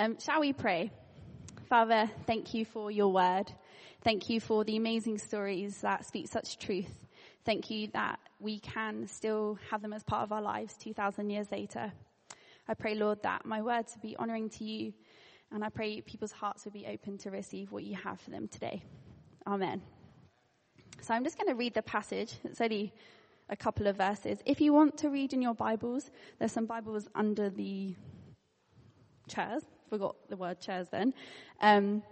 Um, shall we pray? Father, thank you for your word. Thank you for the amazing stories that speak such truth. Thank you that we can still have them as part of our lives 2,000 years later. I pray, Lord, that my words would be honoring to you, and I pray people's hearts would be open to receive what you have for them today. Amen. So I'm just going to read the passage. It's only a couple of verses. If you want to read in your Bibles, there's some Bibles under the chairs. Forgot the word chairs then. Um,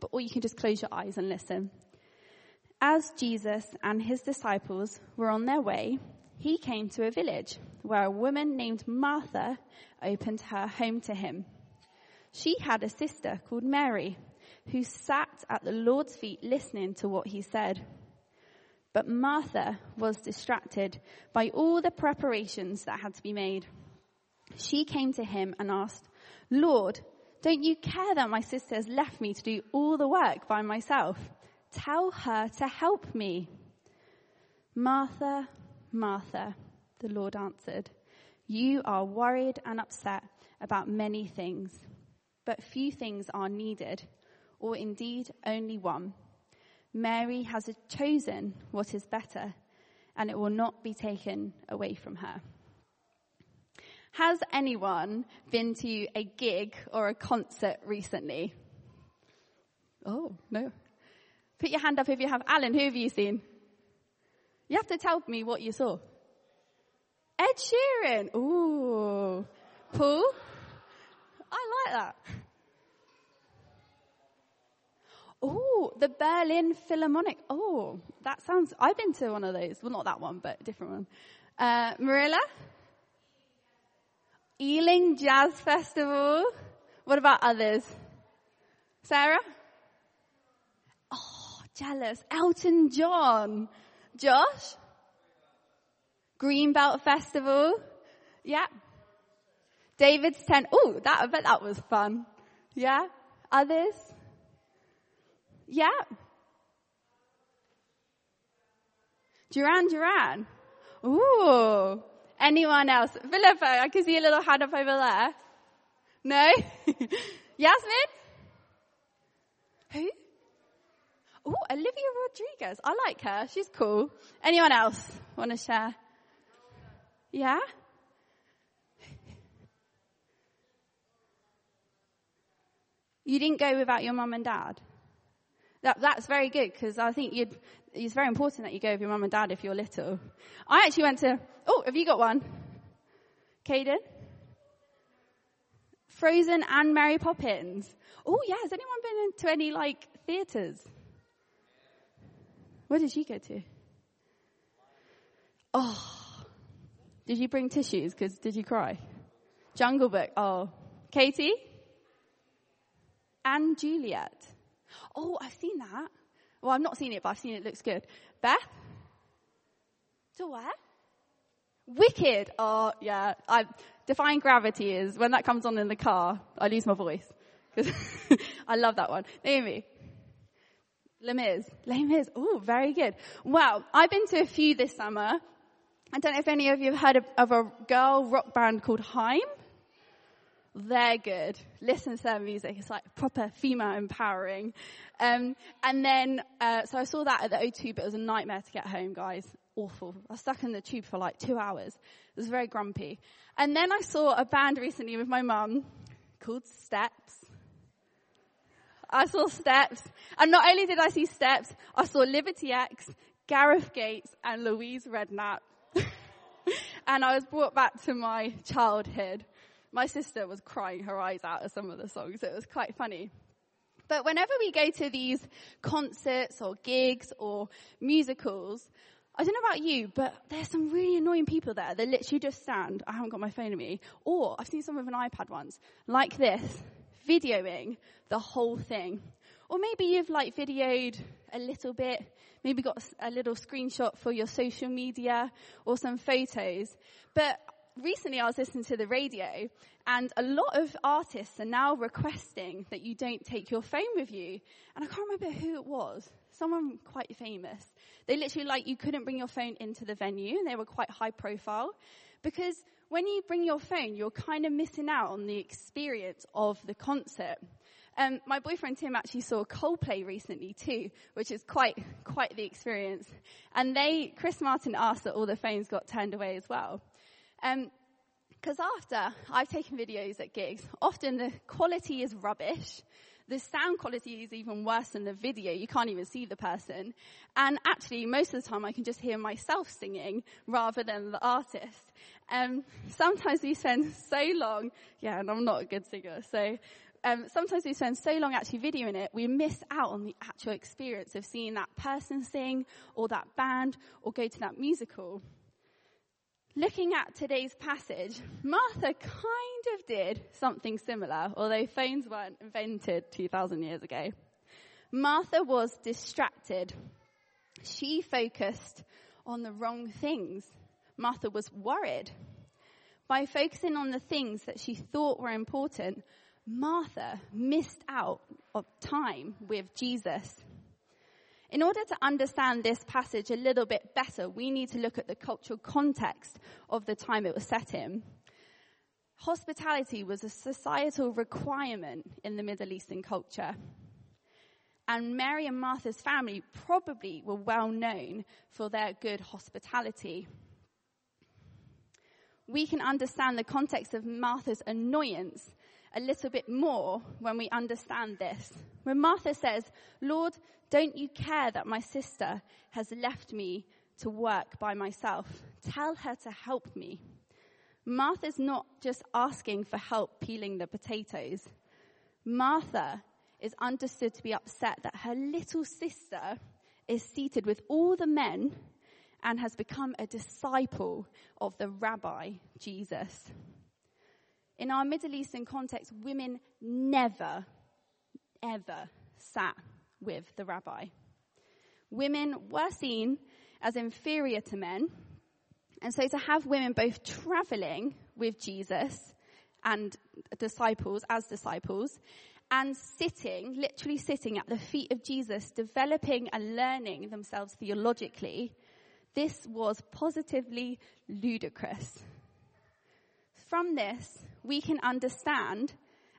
but or you can just close your eyes and listen. As Jesus and his disciples were on their way, he came to a village where a woman named Martha opened her home to him. She had a sister called Mary who sat at the Lord's feet listening to what he said. But Martha was distracted by all the preparations that had to be made. She came to him and asked, Lord, don't you care that my sister has left me to do all the work by myself? Tell her to help me. Martha, Martha, the Lord answered, you are worried and upset about many things, but few things are needed, or indeed only one. Mary has chosen what is better, and it will not be taken away from her. Has anyone been to a gig or a concert recently? Oh, no. Put your hand up if you have. Alan, who have you seen? You have to tell me what you saw. Ed Sheeran. Ooh. Paul? I like that. Oh, the Berlin Philharmonic. Oh, that sounds, I've been to one of those. Well, not that one, but a different one. Uh, Marilla? Ealing Jazz Festival. What about others? Sarah? Oh, jealous. Elton John. Josh? Greenbelt Festival. Yeah. David's tent. Oh, that, I bet that was fun. Yeah. Others? Yeah. Duran Duran. Ooh. Anyone else? Philippa, I can see a little hand up over there. No? Yasmin? Who? Oh, Olivia Rodrigo. I like her. She's cool. Anyone else want to share? Yeah? You didn't go without your mum and dad? That, that's very good because I think you'd, it's very important that you go with your mum and dad if you're little. I actually went to, oh, have you got one? Caden? Frozen and Mary Poppins. Oh yeah, has anyone been to any like theatres? Where did you go to? Oh, did you bring tissues? Because did you cry? Jungle Book. Oh, Katie and Juliet. Oh, I've seen that. Well, I've not seen it, but I've seen it. it looks good. Beth? To where? Wicked. Oh, yeah. I, Defying Gravity is, when that comes on in the car, I lose my voice. I love that one. Naomi? Les Mis. Les Mis. Oh, very good. Well, I've been to a few this summer. I don't know if any of you have heard of, of a girl rock band called Haim. They're good. Listen to their music. It's like proper female empowering. Um, and then, uh, so I saw that at the O2, but it was a nightmare to get home, guys. Awful. I was stuck in the tube for like two hours. It was very grumpy. And then I saw a band recently with my mum called Steps. I saw Steps. And not only did I see Steps, I saw Liberty X, Gareth Gates, and Louise Redknapp. and I was brought back to my childhood my sister was crying her eyes out at some of the songs. It was quite funny. But whenever we go to these concerts or gigs or musicals, I don't know about you, but there's some really annoying people there that literally just stand, I haven't got my phone in me, or I've seen some with an iPad once, like this, videoing the whole thing. Or maybe you've like videoed a little bit, maybe got a little screenshot for your social media or some photos. But recently I was listening to the radio and a lot of artists are now requesting that you don't take your phone with you. And I can't remember who it was. Someone quite famous. They literally like you couldn't bring your phone into the venue and they were quite high profile because when you bring your phone, you're kind of missing out on the experience of the concert. Um, my boyfriend Tim actually saw Coldplay recently too, which is quite quite the experience. And they, Chris Martin asked that all the phones got turned away as well. Because um, after I've taken videos at gigs, often the quality is rubbish. The sound quality is even worse than the video. You can't even see the person. And actually, most of the time I can just hear myself singing rather than the artist. Um, sometimes we spend so long, yeah, and I'm not a good singer, so um, sometimes we spend so long actually videoing it, we miss out on the actual experience of seeing that person sing or that band or go to that musical. Looking at today's passage, Martha kind of did something similar, although phones weren't invented 2,000 years ago. Martha was distracted. She focused on the wrong things. Martha was worried. By focusing on the things that she thought were important, Martha missed out of time with Jesus. In order to understand this passage a little bit better, we need to look at the cultural context of the time it was set in. Hospitality was a societal requirement in the Middle Eastern culture. And Mary and Martha's family probably were well known for their good hospitality. We can understand the context of Martha's annoyance a little bit more when we understand this. When Martha says, Lord, don't you care that my sister has left me to work by myself? Tell her to help me. Martha's not just asking for help peeling the potatoes. Martha is understood to be upset that her little sister is seated with all the men and has become a disciple of the rabbi, Jesus. In our Middle Eastern context, women never, ever sat with the rabbi. Women were seen as inferior to men. And so to have women both traveling with Jesus and disciples as disciples and sitting, literally sitting at the feet of Jesus, developing and learning themselves theologically, this was positively ludicrous. From this, we can understand,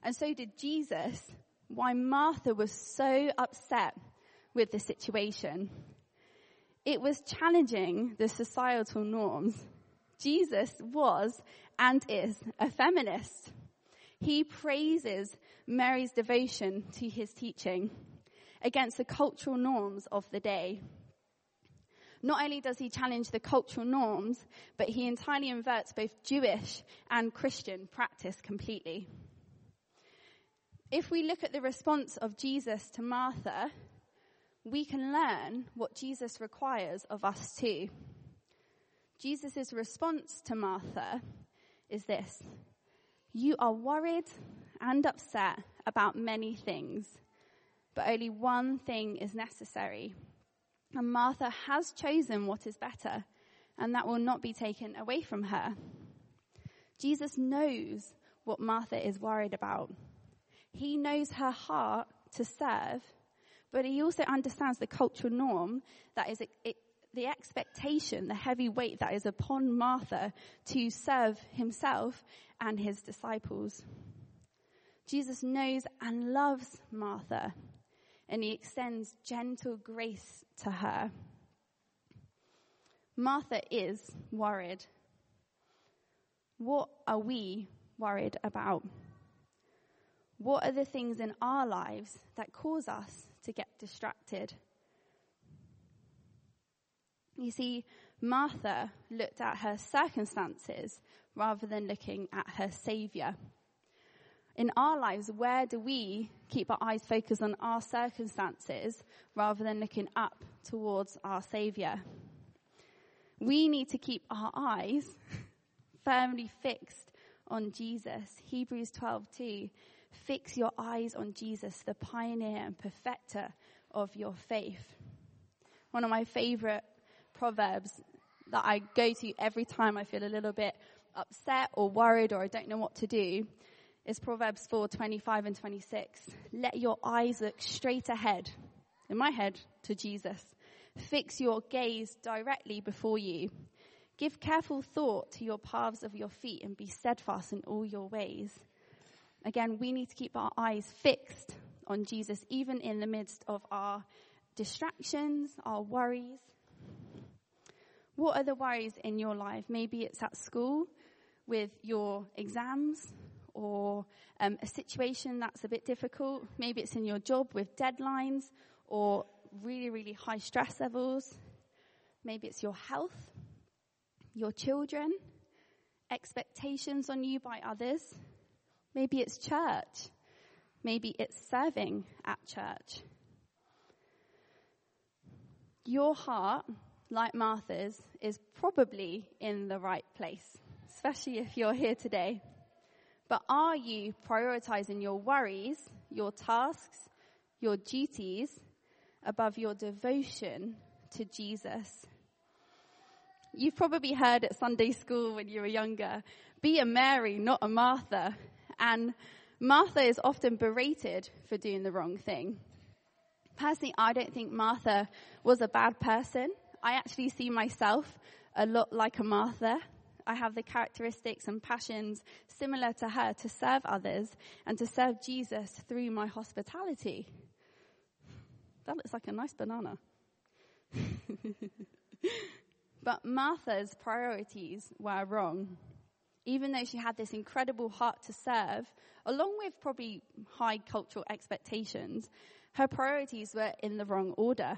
and so did Jesus, why Martha was so upset with the situation. It was challenging the societal norms. Jesus was and is a feminist. He praises Mary's devotion to his teaching against the cultural norms of the day. Not only does he challenge the cultural norms, but he entirely inverts both Jewish and Christian practice completely. If we look at the response of Jesus to Martha, we can learn what Jesus requires of us too. Jesus' response to Martha is this You are worried and upset about many things, but only one thing is necessary. And Martha has chosen what is better, and that will not be taken away from her. Jesus knows what Martha is worried about. He knows her heart to serve, but he also understands the cultural norm that is it, the expectation, the heavy weight that is upon Martha to serve himself and his disciples. Jesus knows and loves Martha, and he extends gentle grace to her. Martha is worried. What are we worried about? What are the things in our lives that cause us to get distracted? You see, Martha looked at her circumstances rather than looking at her Savior in our lives, where do we keep our eyes focused on our circumstances rather than looking up towards our Savior? We need to keep our eyes firmly fixed on Jesus. Hebrews 12:2. Fix your eyes on Jesus, the pioneer and perfecter of your faith. One of my favorite proverbs that I go to every time I feel a little bit upset or worried or I don't know what to do is Proverbs 4, 25 and 26. Let your eyes look straight ahead, in my head, to Jesus. Fix your gaze directly before you. Give careful thought to your paths of your feet and be steadfast in all your ways. Again, we need to keep our eyes fixed on Jesus, even in the midst of our distractions, our worries. What are the worries in your life? Maybe it's at school with your exams or um, a situation that's a bit difficult. Maybe it's in your job with deadlines or really, really high stress levels. Maybe it's your health, your children, expectations on you by others. Maybe it's church. Maybe it's serving at church. Your heart, like Martha's, is probably in the right place, especially if you're here today. But are you prioritizing your worries, your tasks, your duties above your devotion to Jesus? You've probably heard at Sunday school when you were younger, be a Mary, not a Martha. And Martha is often berated for doing the wrong thing. Personally, I don't think Martha was a bad person. I actually see myself a lot like a Martha. I have the characteristics and passions similar to her to serve others and to serve Jesus through my hospitality. That looks like a nice banana. but Martha's priorities were wrong. Even though she had this incredible heart to serve, along with probably high cultural expectations, her priorities were in the wrong order.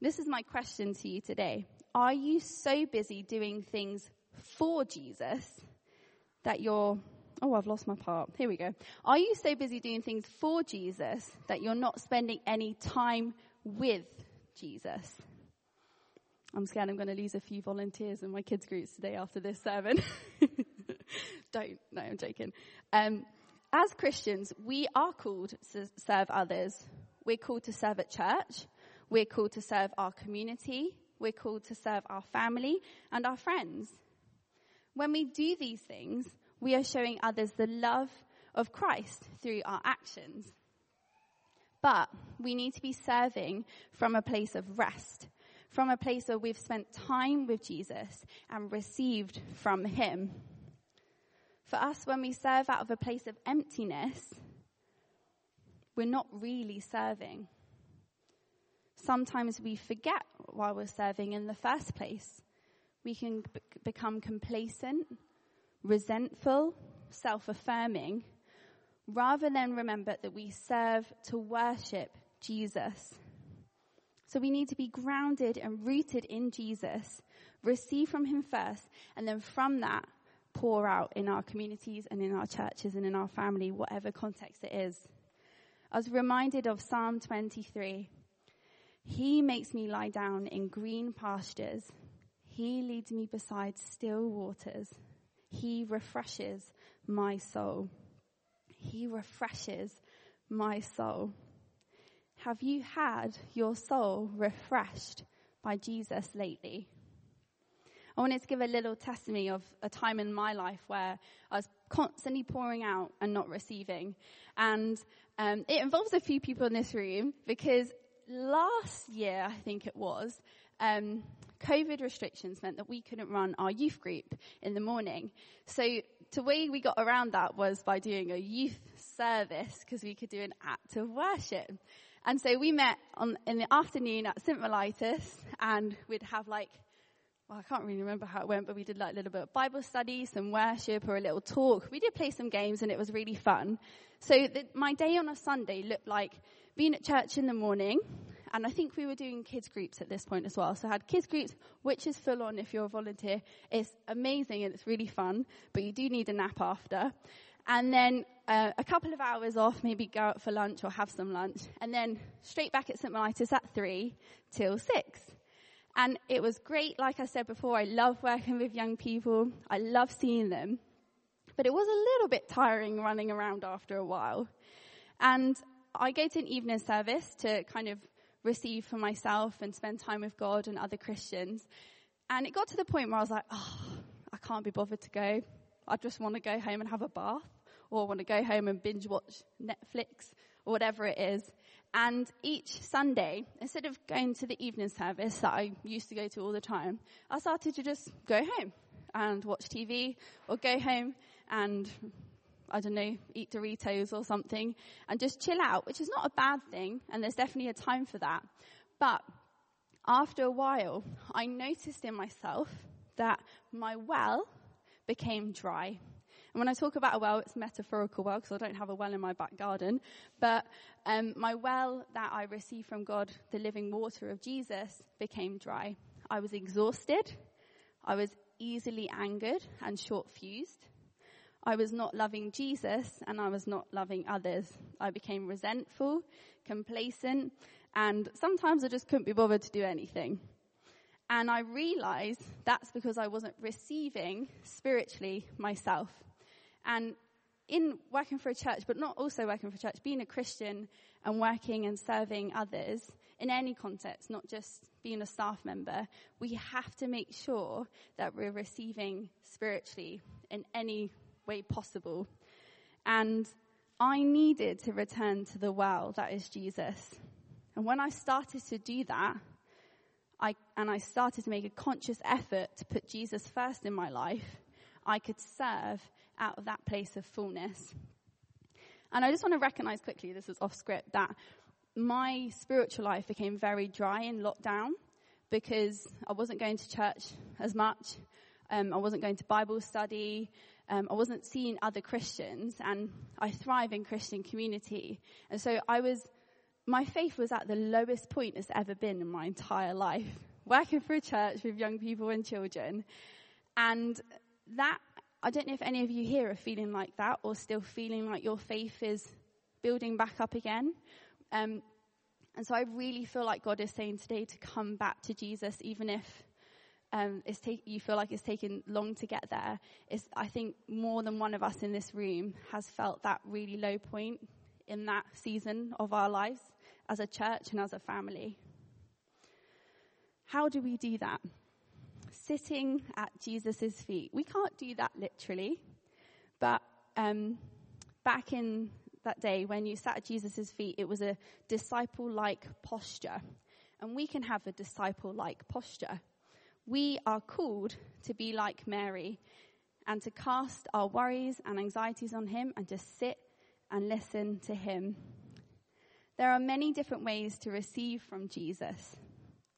This is my question to you today. Are you so busy doing things for Jesus that you're, oh, I've lost my part. Here we go. Are you so busy doing things for Jesus that you're not spending any time with Jesus? I'm scared I'm going to lose a few volunteers in my kids' groups today after this sermon. Don't. No, I'm joking. Um, as Christians, we are called to serve others. We're called to serve at church. We're called to serve our community. We're called to serve our family and our friends. When we do these things, we are showing others the love of Christ through our actions. But we need to be serving from a place of rest, from a place where we've spent time with Jesus and received from Him. For us, when we serve out of a place of emptiness, we're not really serving sometimes we forget why we're serving in the first place. We can b- become complacent, resentful, self affirming, rather than remember that we serve to worship Jesus. So we need to be grounded and rooted in Jesus, receive from Him first, and then from that, pour out in our communities and in our churches and in our family, whatever context it is. I was reminded of Psalm 23. He makes me lie down in green pastures. He leads me beside still waters. He refreshes my soul. He refreshes my soul. Have you had your soul refreshed by Jesus lately? I wanted to give a little testimony of a time in my life where I was constantly pouring out and not receiving. And um, it involves a few people in this room because last year, I think it was, um, COVID restrictions meant that we couldn't run our youth group in the morning. So the way we got around that was by doing a youth service because we could do an act of worship. And so we met on, in the afternoon at St. Mellitus and we'd have like, well, I can't really remember how it went, but we did like a little bit of Bible study, some worship or a little talk. We did play some games and it was really fun. So the, my day on a Sunday looked like being at church in the morning, and I think we were doing kids groups at this point as well. So I had kids groups, which is full on if you're a volunteer. It's amazing and it's really fun, but you do need a nap after. And then uh, a couple of hours off, maybe go out for lunch or have some lunch, and then straight back at St. Mellitus at three till six. And it was great, like I said before, I love working with young people. I love seeing them. But it was a little bit tiring running around after a while. And I go to an evening service to kind of receive for myself and spend time with God and other Christians. And it got to the point where I was like, oh, I can't be bothered to go. I just want to go home and have a bath or I want to go home and binge watch Netflix or whatever it is. And each Sunday, instead of going to the evening service that I used to go to all the time, I started to just go home and watch TV or go home and, I don't know, eat Doritos or something and just chill out, which is not a bad thing. And there's definitely a time for that. But after a while, I noticed in myself that my well became dry. And when I talk about a well, it's a metaphorical well because I don't have a well in my back garden. But um, my well that I received from God, the living water of Jesus, became dry. I was exhausted. I was easily angered and short fused. I was not loving Jesus and I was not loving others. I became resentful, complacent, and sometimes I just couldn't be bothered to do anything. And I realized that's because I wasn't receiving spiritually myself. And in working for a church, but not also working for a church, being a Christian and working and serving others in any context, not just being a staff member, we have to make sure that we're receiving spiritually in any way possible. And I needed to return to the well that is Jesus. And when I started to do that, I, and I started to make a conscious effort to put Jesus first in my life, I could serve out of that place of fullness. And I just want to recognize quickly, this is off script, that my spiritual life became very dry in lockdown because I wasn't going to church as much. Um, I wasn't going to Bible study. Um, I wasn't seeing other Christians, and I thrive in Christian community. And so I was, my faith was at the lowest point it's ever been in my entire life, working for a church with young people and children. And that I don't know if any of you here are feeling like that or still feeling like your faith is building back up again. Um, and so I really feel like God is saying today to come back to Jesus, even if um, take, you feel like it's taken long to get there. It's, I think more than one of us in this room has felt that really low point in that season of our lives as a church and as a family. How do we do that? Sitting at Jesus' feet. We can't do that literally, but um, back in that day when you sat at Jesus' feet, it was a disciple like posture. And we can have a disciple like posture. We are called to be like Mary and to cast our worries and anxieties on Him and just sit and listen to Him. There are many different ways to receive from Jesus.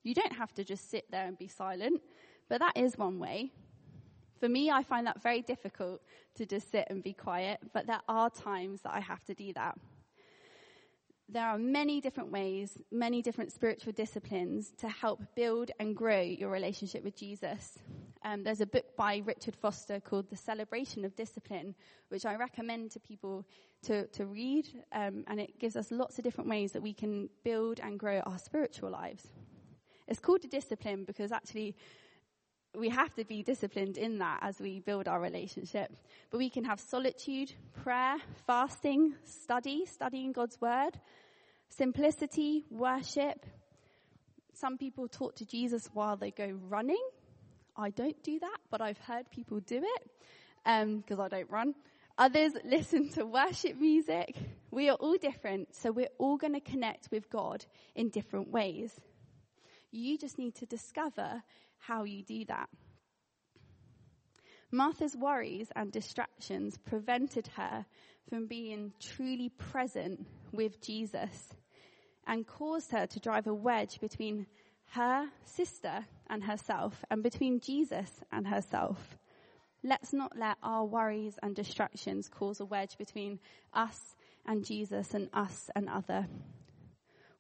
You don't have to just sit there and be silent. But that is one way. For me, I find that very difficult to just sit and be quiet, but there are times that I have to do that. There are many different ways, many different spiritual disciplines to help build and grow your relationship with Jesus. Um, there's a book by Richard Foster called The Celebration of Discipline, which I recommend to people to, to read, um, and it gives us lots of different ways that we can build and grow our spiritual lives. It's called a discipline because actually we have to be disciplined in that as we build our relationship. But we can have solitude, prayer, fasting, study, studying God's word, simplicity, worship. Some people talk to Jesus while they go running. I don't do that, but I've heard people do it because um, I don't run. Others listen to worship music. We are all different, so we're all going to connect with God in different ways. You just need to discover how you do that. Martha's worries and distractions prevented her from being truly present with Jesus and caused her to drive a wedge between her sister and herself and between Jesus and herself. Let's not let our worries and distractions cause a wedge between us and Jesus and us and other.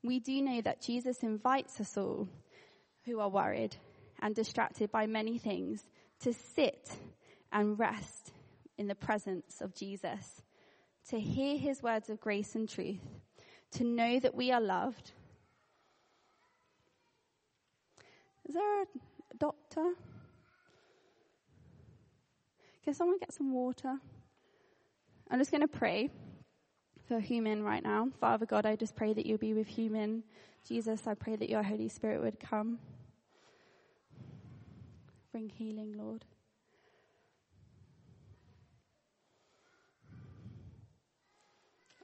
We do know that Jesus invites us all who are worried and distracted by many things to sit and rest in the presence of Jesus, to hear his words of grace and truth, to know that we are loved. Is there a doctor? Can someone get some water? I'm just going to pray for Human right now. Father God, I just pray that you'll be with Human. Jesus, I pray that your Holy Spirit would come. Bring healing, Lord.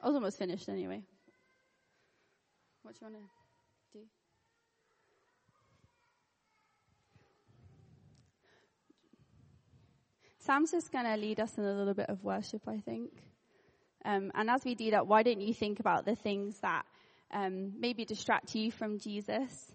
I was almost finished anyway. What do you want to do? Sam's just going to lead us in a little bit of worship, I think. Um, and as we do that, why don't you think about the things that um, maybe distract you from Jesus?